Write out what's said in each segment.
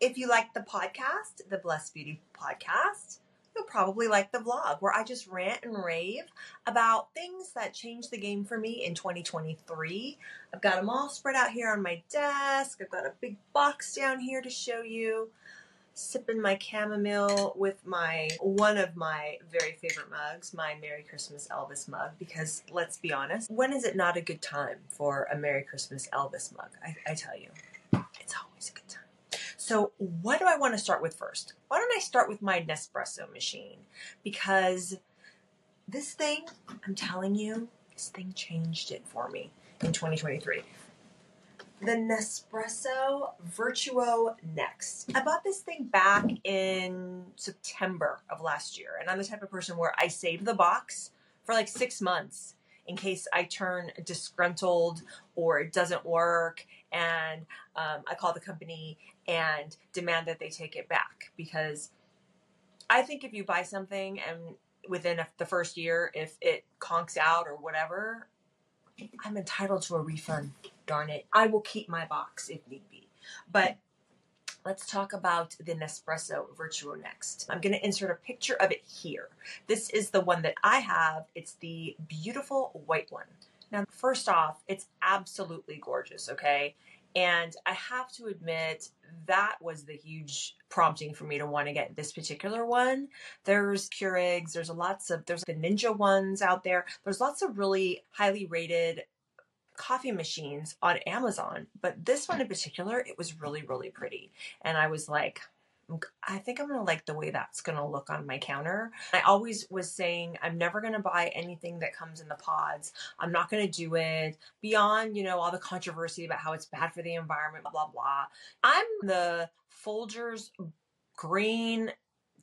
If you like the podcast, the Blessed Beauty podcast, you'll probably like the vlog where I just rant and rave about things that changed the game for me in 2023. I've got them all spread out here on my desk. I've got a big box down here to show you. Sipping my chamomile with my one of my very favorite mugs, my Merry Christmas Elvis mug. Because let's be honest, when is it not a good time for a Merry Christmas Elvis mug? I, I tell you, it's always a good time. So, what do I want to start with first? Why don't I start with my Nespresso machine? Because this thing, I'm telling you, this thing changed it for me in 2023. The Nespresso Vertuo Next. I bought this thing back in September of last year, and I'm the type of person where I save the box for like six months in case I turn disgruntled or it doesn't work and um, I call the company and demand that they take it back because I think if you buy something and within a, the first year, if it conks out or whatever, I'm entitled to a refund. Darn it. I will keep my box if need be. But let's talk about the Nespresso Vertuo next. I'm going to insert a picture of it here. This is the one that I have. It's the beautiful white one. Now, first off, it's absolutely gorgeous, okay? And I have to admit, that was the huge prompting for me to want to get this particular one. There's Keurigs, there's lots of, there's the Ninja ones out there. There's lots of really highly rated coffee machines on Amazon, but this one in particular, it was really, really pretty. And I was like, I think I'm gonna like the way that's gonna look on my counter. I always was saying I'm never gonna buy anything that comes in the pods. I'm not gonna do it beyond, you know, all the controversy about how it's bad for the environment, blah blah blah. I'm the Folgers green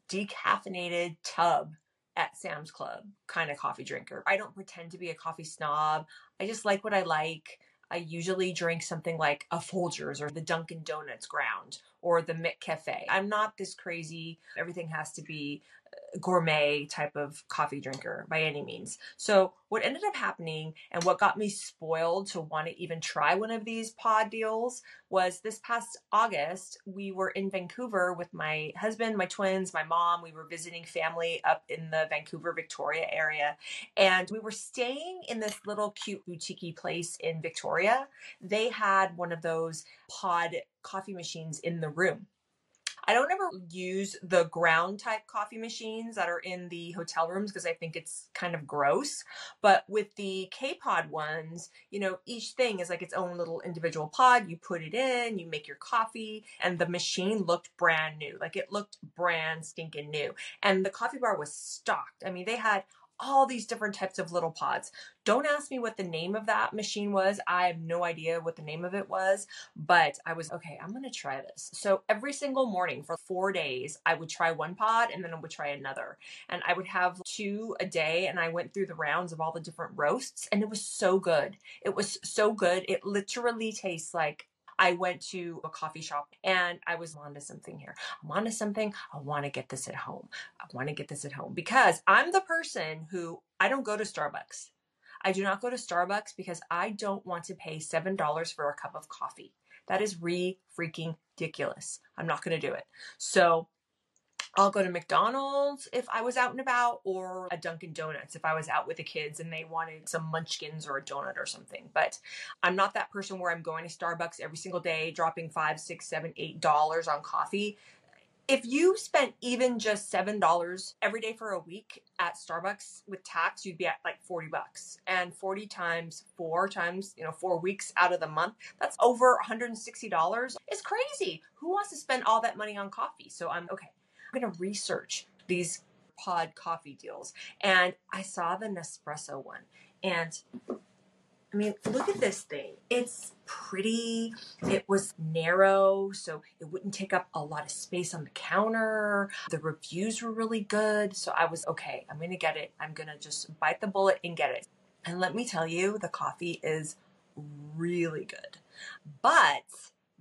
decaffeinated tub at Sam's Club kind of coffee drinker. I don't pretend to be a coffee snob. I just like what I like. I usually drink something like a Folgers or the Dunkin' Donuts ground or the McCafe. I'm not this crazy, everything has to be gourmet type of coffee drinker by any means. So, what ended up happening and what got me spoiled to want to even try one of these pod deals was this past August, we were in Vancouver with my husband, my twins, my mom. We were visiting family up in the Vancouver, Victoria area. And we were staying in this little cute boutique place in Victoria. They had one of those pod coffee machines in the room. I don't ever use the ground type coffee machines that are in the hotel rooms because I think it's kind of gross. But with the K Pod ones, you know, each thing is like its own little individual pod. You put it in, you make your coffee, and the machine looked brand new. Like it looked brand stinking new. And the coffee bar was stocked. I mean, they had all these different types of little pods. Don't ask me what the name of that machine was. I have no idea what the name of it was, but I was okay, I'm going to try this. So every single morning for 4 days, I would try one pod and then I would try another. And I would have two a day and I went through the rounds of all the different roasts and it was so good. It was so good. It literally tastes like I went to a coffee shop and I was onto something here. I'm onto something. I want to get this at home. I want to get this at home because I'm the person who I don't go to Starbucks. I do not go to Starbucks because I don't want to pay $7 for a cup of coffee. That is re freaking ridiculous. I'm not going to do it. So I'll go to McDonald's if I was out and about, or a Dunkin' Donuts if I was out with the kids and they wanted some munchkins or a donut or something. But I'm not that person where I'm going to Starbucks every single day, dropping five, six, seven, eight dollars on coffee. If you spent even just seven dollars every day for a week at Starbucks with tax, you'd be at like 40 bucks. And 40 times four times, you know, four weeks out of the month, that's over $160. It's crazy. Who wants to spend all that money on coffee? So I'm okay. I'm going to research these pod coffee deals. And I saw the Nespresso one. And I mean, look at this thing. It's pretty. It was narrow, so it wouldn't take up a lot of space on the counter. The reviews were really good. So I was okay, I'm going to get it. I'm going to just bite the bullet and get it. And let me tell you, the coffee is really good. But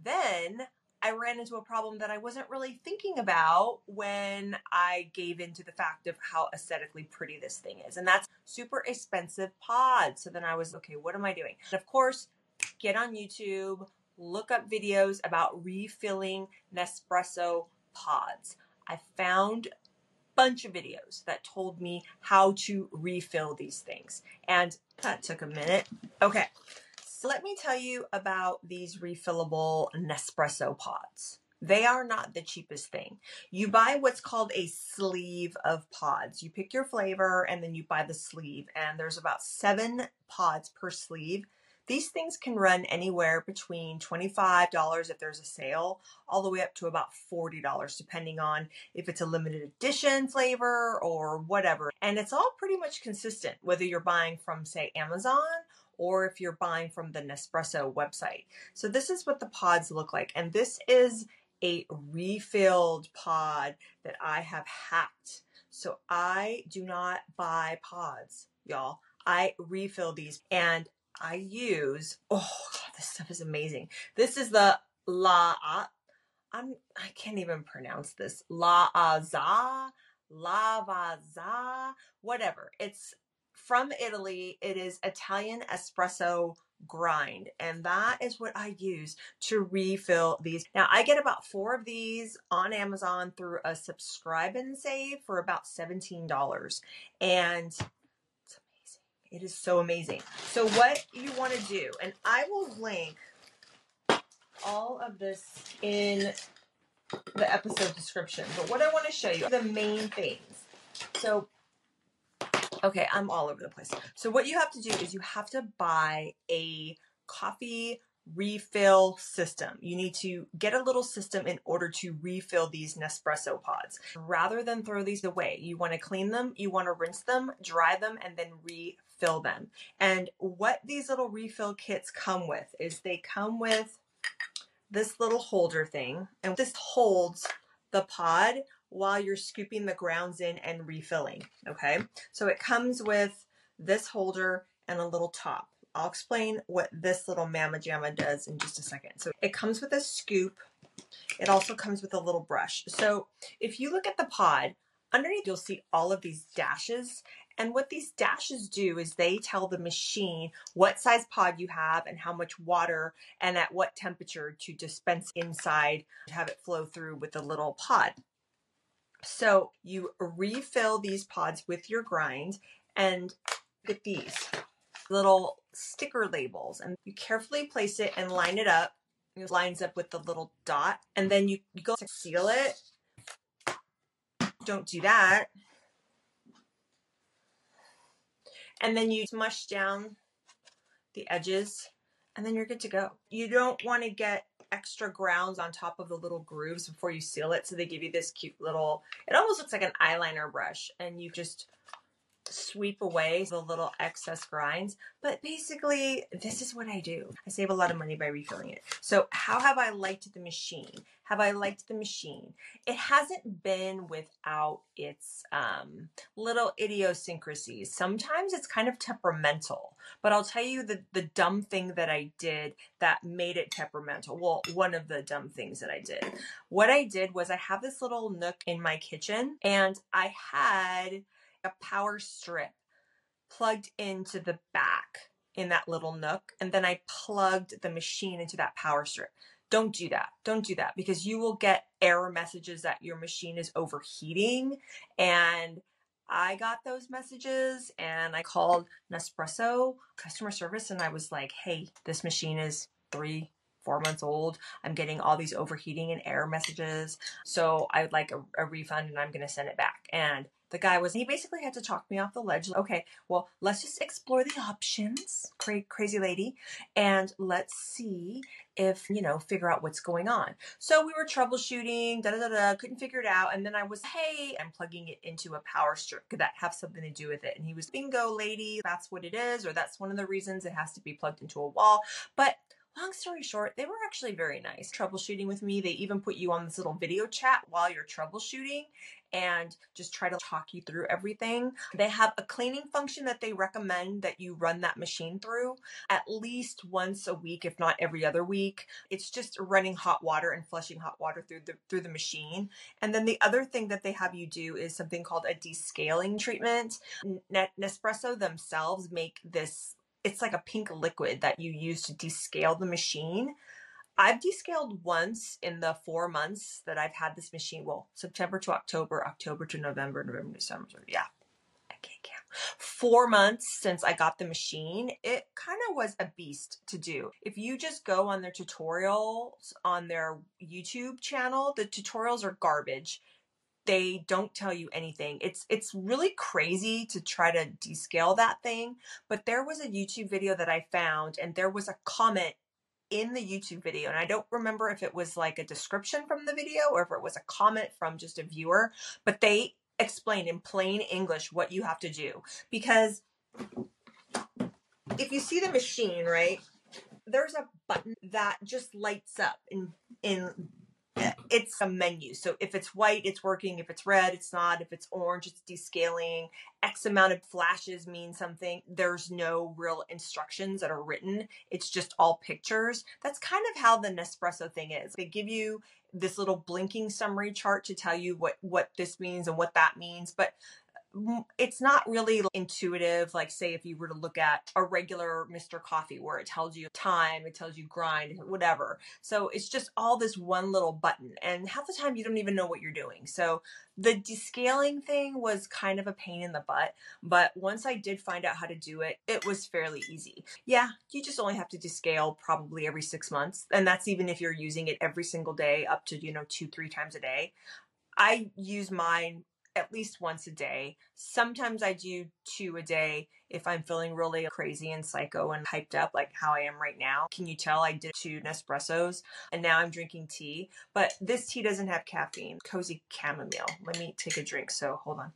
then I ran into a problem that I wasn't really thinking about when I gave into the fact of how aesthetically pretty this thing is. And that's super expensive pods. So then I was, okay, what am I doing? And of course, get on YouTube, look up videos about refilling Nespresso pods. I found a bunch of videos that told me how to refill these things. And that took a minute. Okay. Let me tell you about these refillable Nespresso pods. They are not the cheapest thing. You buy what's called a sleeve of pods. You pick your flavor and then you buy the sleeve, and there's about seven pods per sleeve. These things can run anywhere between $25 if there's a sale, all the way up to about $40, depending on if it's a limited edition flavor or whatever. And it's all pretty much consistent, whether you're buying from, say, Amazon or if you're buying from the Nespresso website. So this is what the pods look like. And this is a refilled pod that I have hacked. So I do not buy pods, y'all. I refill these and I use, oh, God, this stuff is amazing. This is the La, I'm, I can't even pronounce this. La Azza, Lavazza, whatever. It's from Italy. It is Italian espresso grind and that is what I use to refill these. Now I get about four of these on Amazon through a subscribe and save for about $17 and it is amazing. It is so amazing. So what you want to do, and I will link all of this in the episode description, but what I want to show you the main things. So, okay, I'm all over the place. So what you have to do is you have to buy a coffee refill system. You need to get a little system in order to refill these Nespresso pods. Rather than throw these away, you want to clean them, you want to rinse them, dry them, and then refill them. And what these little refill kits come with is they come with this little holder thing, and this holds the pod while you're scooping the grounds in and refilling. Okay, so it comes with this holder and a little top. I'll explain what this little Mama Jamma does in just a second. So it comes with a scoop. It also comes with a little brush. So if you look at the pod, underneath you'll see all of these dashes and what these dashes do is they tell the machine what size pod you have and how much water and at what temperature to dispense inside to have it flow through with the little pod. So you refill these pods with your grind and get these little sticker labels and you carefully place it and line it up. It lines up with the little dot and then you, you go to seal it. Don't do that and then you smush down the edges and then you're good to go. You don't want to get extra grounds on top of the little grooves before you seal it. So they give you this cute little, it almost looks like an eyeliner brush and you just sweep away the little excess grinds. But basically, this is what I do. I save a lot of money by refilling it. So how have I liked the machine? Have I liked the machine? It hasn't been without its um, little idiosyncrasies. Sometimes it's kind of temperamental, but I'll tell you the, the dumb thing that I did that made it temperamental. Well, one of the dumb things that I did. What I did was I have this little nook in my kitchen and I had a power strip plugged into the back in that little nook. And then I plugged the machine into that power strip. Don't do that. Don't do that because you will get error messages that your machine is overheating. And I got those messages and I called Nespresso customer service and I was like, hey, this machine is three, four months old. I'm getting all these overheating and error messages. So I would like a, a refund and I'm going to send it back. And the guy was he basically had to talk me off the ledge okay well let's just explore the options Cra- crazy lady and let's see if you know figure out what's going on. So we were troubleshooting da da da da couldn't figure it out and then i was hey i'm plugging it into a power strip could that have something to do with it and he was bingo lady that's what it is or that's one of the reasons it has to be plugged into a wall. But long story short, they were actually very nice troubleshooting with me. They even put you on this little video chat while you're troubleshooting and just try to talk you through everything. They have a cleaning function that they recommend that you run that machine through at least once a week, if not every other week. It's just running hot water and flushing hot water through the through the machine. And then the other thing that they have you do is something called a descaling treatment. Nespresso themselves make this it's like a pink liquid that you use to descale the machine I've descaled once in the four months that I've had this machine. Well, September to October, October to November, November December. Yeah, I can't count. Four months since I got the machine. It kind of was a beast to do. If you just go on their tutorials on their YouTube channel, the tutorials are garbage they don't tell you anything. It's it's really crazy to try to descale that thing, but there was a YouTube video that I found and there was a comment in the YouTube video and I don't remember if it was like a description from the video or if it was a comment from just a viewer, but they explained in plain English what you have to do because if you see the machine, right? There's a button that just lights up in in it's a menu. So if it's white, it's working. If it's red, it's not. If it's orange, it's descaling. X amount of flashes mean something. There's no real instructions that are written. It's just all pictures. That's kind of how the Nespresso thing is. They give you this little blinking summary chart to tell you what what this means and what that means, but it's not really intuitive like say if you were to look at a regular mr coffee where it tells you time it tells you grind whatever. So it's just all this one little button and half the time you don't even know what you're doing. So the descaling thing was kind of a pain in the butt but once i did find out how to do it it was fairly easy. Yeah you just only have to descale probably every six months and that's even if you're using it every single day up to you know two three times a day. I use mine at least once a day. Sometimes I do two a day if I'm feeling really crazy and psycho and hyped up, like how I am right now. Can you tell I did two Nespressos and now I'm drinking tea? But this tea doesn't have caffeine. Cozy chamomile. Let me take a drink. So hold on.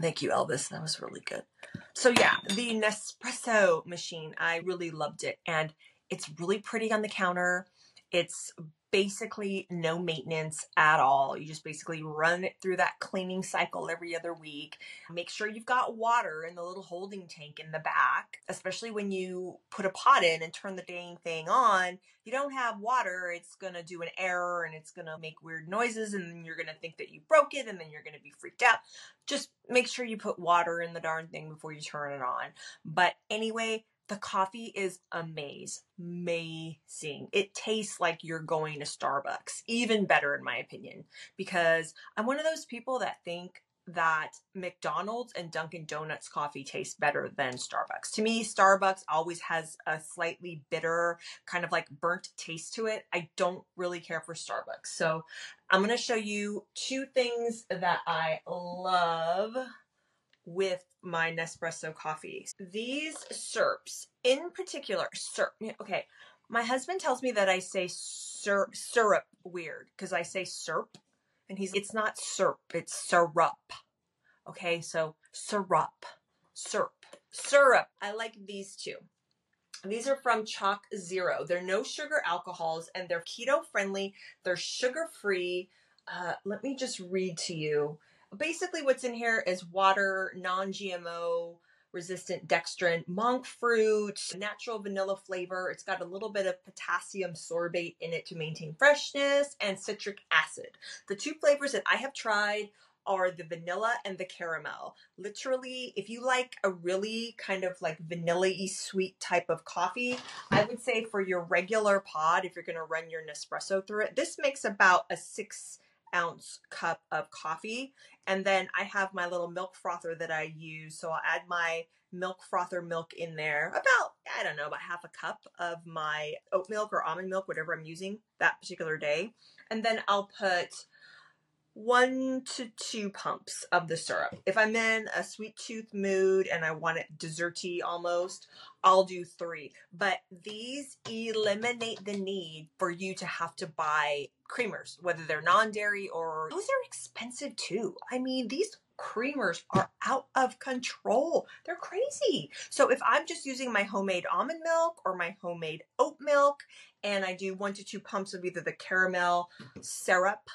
Thank you, Elvis. That was really good. So, yeah, the Nespresso machine, I really loved it. And it's really pretty on the counter. It's basically no maintenance at all. You just basically run it through that cleaning cycle every other week. Make sure you've got water in the little holding tank in the back, especially when you put a pot in and turn the dang thing on. you don't have water, it's going to do an error and it's going to make weird noises and then you're going to think that you broke it and then you're going to be freaked out. Just make sure you put water in the darn thing before you turn it on. But anyway, the coffee is amazing. It tastes like you're going to Starbucks. Even better, in my opinion, because I'm one of those people that think that McDonald's and Dunkin' Donuts coffee tastes better than Starbucks. To me, Starbucks always has a slightly bitter, kind of like burnt taste to it. I don't really care for Starbucks. So I'm going to show you two things that I love with my Nespresso coffees. These syrups, in particular, syrup. Okay, my husband tells me that I say syrup, syrup weird because I say syrup, and he's it's not syrup, it's syrup. Okay, so syrup, syrup, syrup. I like these two. These are from Chalk Zero. They're no sugar alcohols and they're keto friendly. They're sugar free. Uh, let me just read to you basically what's in here is water, non-GMO, resistant dextrin, monk fruit, natural vanilla flavor. It's got a little bit of potassium sorbate in it to maintain freshness and citric acid. The two flavors that I have tried are the vanilla and the caramel. Literally, if you like a really kind of like vanilla-y sweet type of coffee, I would say for your regular pod, if you're going to run your Nespresso through it, this makes about a six ounce cup of coffee. And then I have my little milk frother that I use. So I'll add my milk frother milk in there, about, I don't know, about half a cup of my oat milk or almond milk, whatever I'm using that particular day. And then I'll put one to two pumps of the syrup. If I'm in a sweet tooth mood and I want it desserty almost, I'll do three. But these eliminate the need for you to have to buy creamers, whether they're non dairy or those are expensive too. I mean, these creamers are out of control. They're crazy. So if I'm just using my homemade almond milk or my homemade oat milk and I do one to two pumps of either the caramel syrup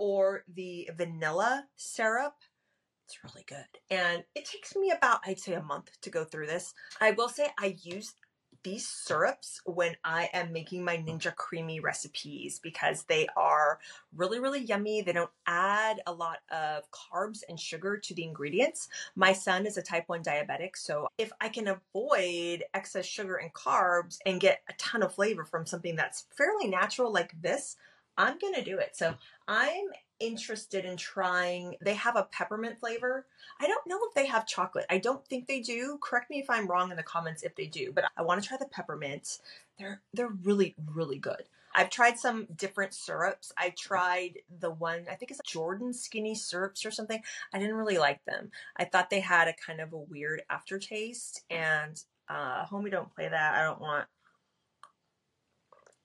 or the vanilla syrup. It's really good. And it takes me about, I'd say, a month to go through this. I will say I use these syrups when I am making my Ninja Creami recipes because they are really, really yummy. They don't add a lot of carbs and sugar to the ingredients. My son is a type 1 diabetic, so if I can avoid excess sugar and carbs and get a ton of flavor from something that's fairly natural like this, I'm going to do it. So I'm interested in trying. They have a peppermint flavor. I don't know if they have chocolate. I don't think they do. Correct me if I'm wrong in the comments if they do, but I want to try the peppermint. They're they're really really good. I've tried some different syrups. I tried the one, I think it's Jordan Skinny Syrups or something. I didn't really like them. I thought they had a kind of a weird aftertaste and uh homie don't play that. I don't want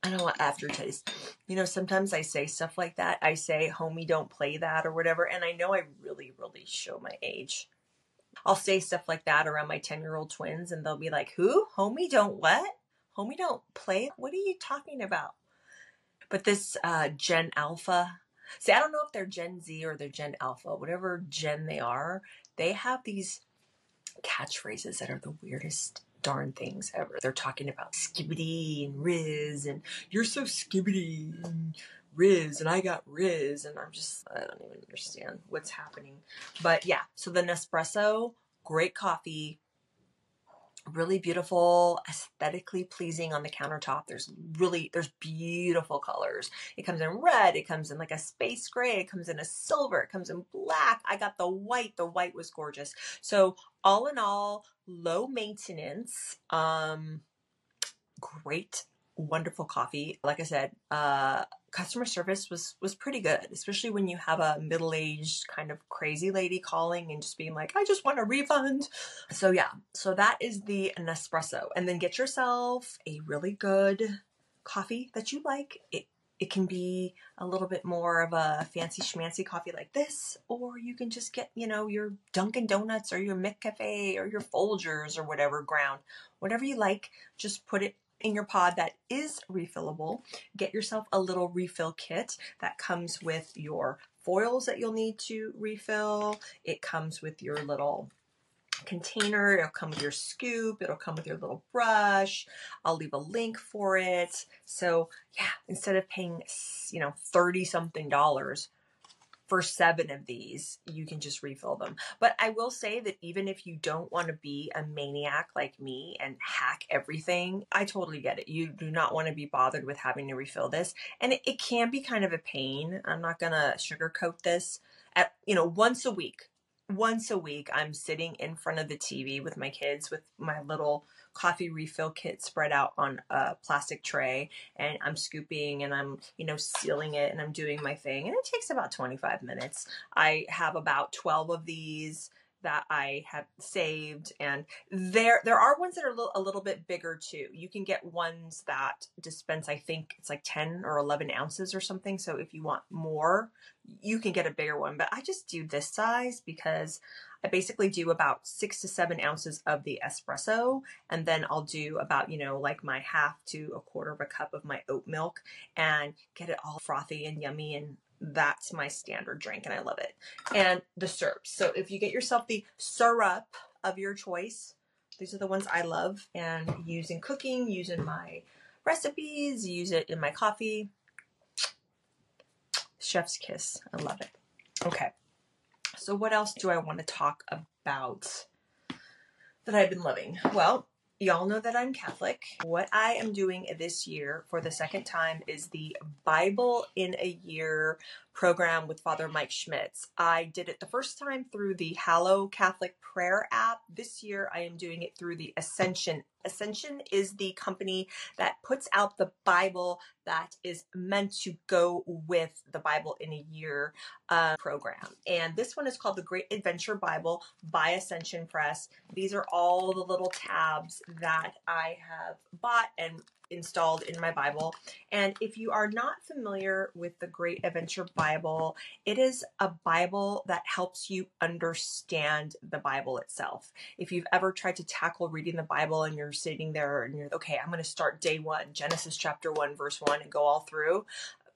I don't want aftertaste. You know, sometimes I say stuff like that. I say, homie, don't play that or whatever. And I know I really, really show my age. I'll say stuff like that around my 10 year old twins, and they'll be like, who? Homie, don't what? Homie, don't play? What are you talking about? But this uh, Gen Alpha, see, I don't know if they're Gen Z or they're Gen Alpha, whatever Gen they are, they have these catchphrases that are the weirdest darn things ever. They're talking about Skibidi and Rizz and you're so Skibidi and Rizz and I got Rizz and I'm just I don't even understand what's happening. But yeah, so the Nespresso, great coffee, really beautiful, aesthetically pleasing on the countertop. There's really there's beautiful colors. It comes in red, it comes in like a space gray, it comes in a silver, it comes in black. I got the white. The white was gorgeous. So all in all, low maintenance, um great wonderful coffee. Like I said, uh, customer service was was pretty good, especially when you have a middle aged kind of crazy lady calling and just being like, "I just want a refund." So yeah, so that is the Nespresso, and then get yourself a really good coffee that you like. It it can be a little bit more of a fancy schmancy coffee like this, or you can just get, you know, your Dunkin' Donuts or your McCafe or your Folgers or whatever ground. Whatever you like, just put it in your pod that is refillable. Get yourself a little refill kit that comes with your foils that you'll need to refill. It comes with your little container. It'll come with your scoop. It'll come with your little brush. I'll leave a link for it. So yeah, instead of paying, you know, 30 something dollars for seven of these, you can just refill them. But I will say that even if you don't want to be a maniac like me and hack everything, I totally get it. You do not want to be bothered with having to refill this. And it, it can be kind of a pain. I'm not going to sugarcoat this. At, you know, once a week, once a week, I'm sitting in front of the TV with my kids with my little coffee refill kit spread out on a plastic tray and I'm scooping and I'm, you know, sealing it and I'm doing my thing. And it takes about 25 minutes. I have about 12 of these that I have saved and there there are ones that are a little, a little bit bigger too. You can get ones that dispense I think it's like 10 or 11 ounces or something. So if you want more, you can get a bigger one. But I just do this size because I basically do about six to seven ounces of the espresso, and then I'll do about, you know, like my half to a quarter of a cup of my oat milk and get it all frothy and yummy and that's my standard drink and I love it. And the syrups. So if you get yourself the syrup of your choice, these are the ones I love and use in cooking, use in my recipes, use it in my coffee. Chef's kiss. I love it. Okay. So what else do I want to talk about that I've been loving? Well, Y'all know that I'm Catholic. What I am doing this year for the second time is the Bible in a Year program with Father Mike Schmitz. I did it the first time through the Hallow Catholic Prayer app. This year I am doing it through the Ascension. Ascension is the company that puts out the Bible that is meant to go with the Bible in a Year uh, program. And this one is called the Great Adventure Bible by Ascension Press. These are all the little tabs that I have bought and installed in my Bible. And if you are not familiar with the Great Adventure Bible, it is a Bible that helps you understand the Bible itself. If you've ever tried to tackle reading the Bible and you're sitting there and you're, okay, I'm going to start day one, Genesis chapter one, verse one, and go all through,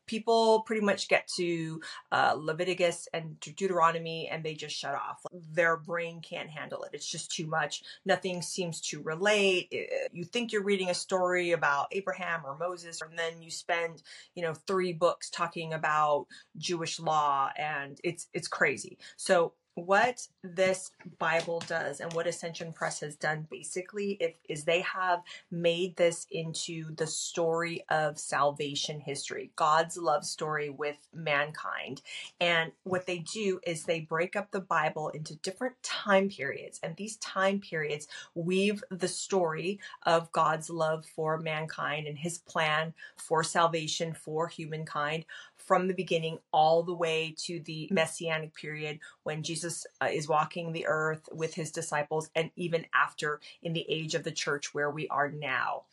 people pretty much get to uh, Leviticus and Deuteronomy and they just shut off. their brain can't handle it. It's just too much. Nothing seems to relate. You think you're reading a story about Abraham or Moses, and then you spend, you know, three books talking about Jewish law, and it's it's crazy. So what this Bible does and what Ascension Press has done basically if, is they have made this into the story of salvation history, God's love story with mankind. And what they do is they break up the Bible into different time periods. And these time periods weave the story of God's love for mankind and his plan for salvation for humankind from the beginning all the way to the messianic period when Jesus uh, is walking the earth with his disciples, and even after in the age of the church where we are now.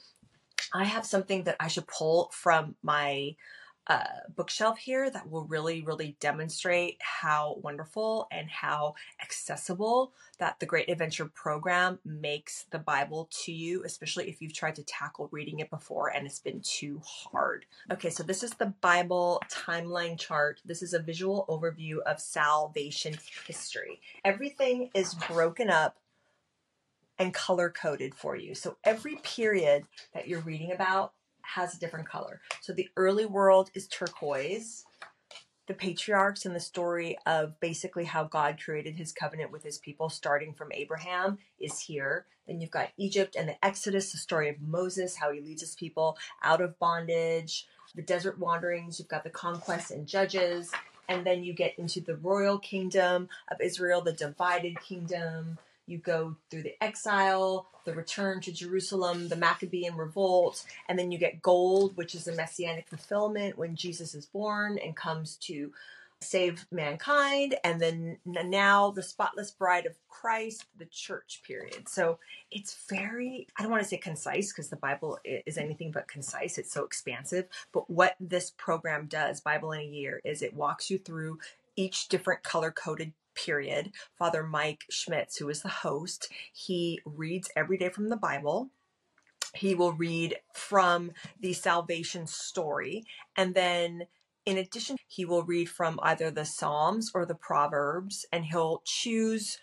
I have something that I should pull from my bookshelf here that will really, really demonstrate how wonderful and how accessible that the Great Adventure program makes the Bible to you, especially if you've tried to tackle reading it before and it's been too hard. Okay, so this is the Bible timeline chart. This is a visual overview of salvation history. Everything is broken up and color coded for you. So every period that you're reading about has a different color. So the early world is turquoise. The patriarchs and the story of basically how God created his covenant with his people, starting from Abraham, is here. Then you've got Egypt and the Exodus, the story of Moses, how he leads his people out of bondage, the desert wanderings, you've got the conquest and judges, and then you get into the royal kingdom of Israel, the divided kingdom, you go through the exile, the return to Jerusalem, the Maccabean revolt, and then you get gold, which is a messianic fulfillment when Jesus is born and comes to save mankind, and then now the spotless bride of Christ, the church period. So it's very, I don't want to say concise because the Bible is anything but concise. It's so expansive. But what this program does, Bible in a Year, is it walks you through each different color coded period, Father Mike Schmitz, who is the host, he reads every day from the Bible. He will read from the salvation story. And then, in addition, he will read from either the Psalms or the Proverbs, and he'll choose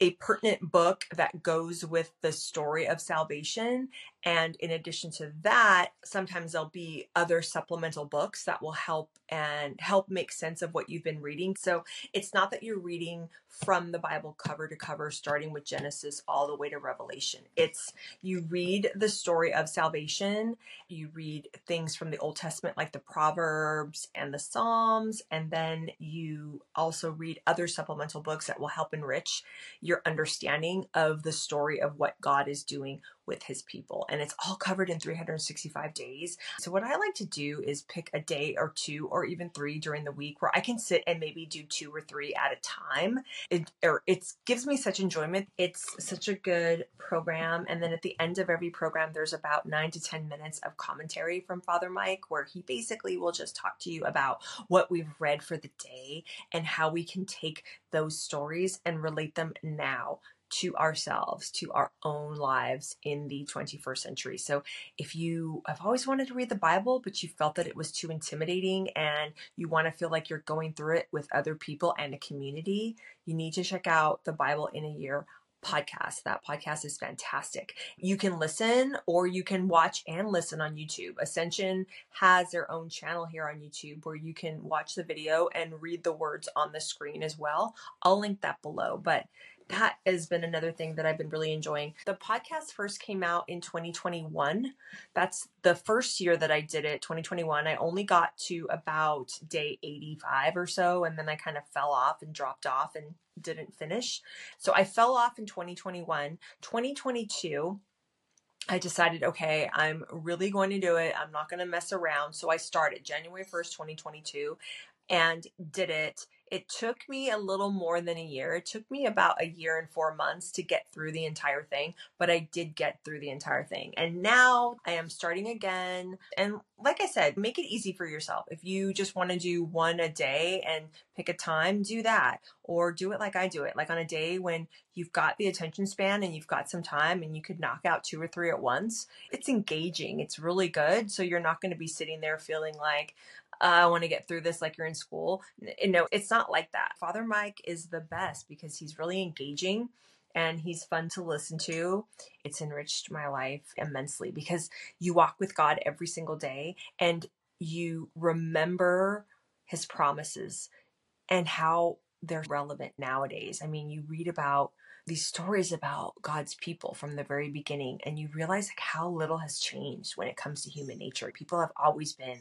a pertinent book that goes with the story of salvation. And in addition to that, sometimes there'll be other supplemental books that will help and help make sense of what you've been reading. So it's not that you're reading from the Bible cover to cover, starting with Genesis all the way to Revelation. It's you read the story of salvation, you read things from the Old Testament like the Proverbs and the Psalms, and then you also read other supplemental books that will help enrich your understanding of the story of what God is doing with his people. And it's all covered in 365 days. So, what I like to do is pick a day or two or even three during the week where I can sit and maybe do two or three at a time. It, or gives me such enjoyment. It's such a good program. And then at the end of every program, there's about nine to 10 minutes of commentary from Father Mike where he basically will just talk to you about what we've read for the day and how we can take those stories and relate them now to ourselves, to our own lives in the 21st century. So, if you have always wanted to read the Bible, but you felt that it was too intimidating and you want to feel like you're going through it with other people and a community, you need to check out the Bible in a Year podcast. That podcast is fantastic. You can listen or you can watch and listen on YouTube. Ascension has their own channel here on YouTube where you can watch the video and read the words on the screen as well. I'll link that below. But that has been another thing that I've been really enjoying. The podcast first came out in 2021. That's the first year that I did it, 2021. I only got to about day 85 or so, and then I kind of fell off and dropped off and didn't finish. So I fell off in 2021. 2022, I decided, okay, I'm really going to do it. I'm not going to mess around. So I started January 1st, 2022, and did it it took me a little more than a year. It took me about a year and four months to get through the entire thing, but I did get through the entire thing. And now I am starting again. And like I said, make it easy for yourself. If you just want to do one a day and pick a time, do that. Or do it like I do it, like on a day when you've got the attention span and you've got some time and you could knock out two or three at once. It's engaging, it's really good. So you're not going to be sitting there feeling like, Uh, I want to get through this like you're in school. Eh, no, it's not like that. Father Mike is the best because he's really engaging and he's fun to listen to. It's enriched my life immensely because you walk with God every single day and you remember his promises and how they're relevant nowadays. I mean, you read about these stories about God's people from the very beginning, and you realize like how little has changed when it comes to human nature. People have always been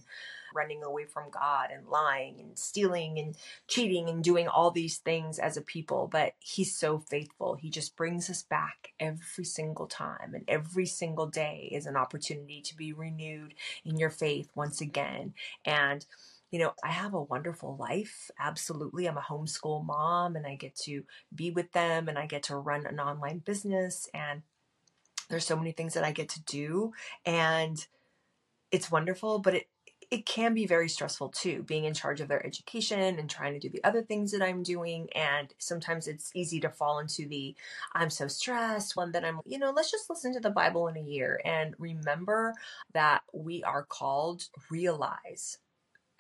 running away from God and lying and stealing and cheating and doing all these things as a people, but He's so faithful. He just brings us back every single time, and every single day is an opportunity to be renewed in your faith once again. And you know, I have a wonderful life. Absolutely. I'm a homeschool mom and I get to be with them and I get to run an online business and there's so many things that I get to do and it's wonderful, but it it can be very stressful too, being in charge of their education and trying to do the other things that I'm doing. And sometimes it's easy to fall into the I'm so stressed. One that I'm, you know, let's just listen to the Bible in a year and remember that we are called, realize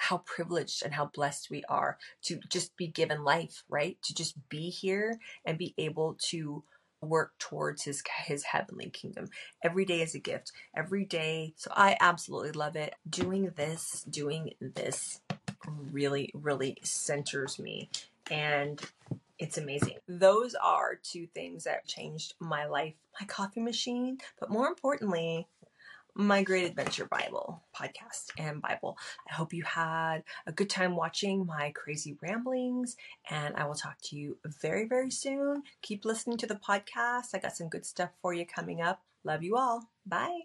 how privileged and how blessed we are to just be given life, right? To just be here and be able to work towards his his heavenly kingdom. Every day is a gift. Every day. So I absolutely love it. Doing this, doing this really really centers me and it's amazing. Those are two things that changed my life. My coffee machine, but more importantly, my Great Adventure Bible podcast and Bible. I hope you had a good time watching my crazy ramblings, and I will talk to you very, very soon. Keep listening to the podcast. I got some good stuff for you coming up. Love you all. Bye.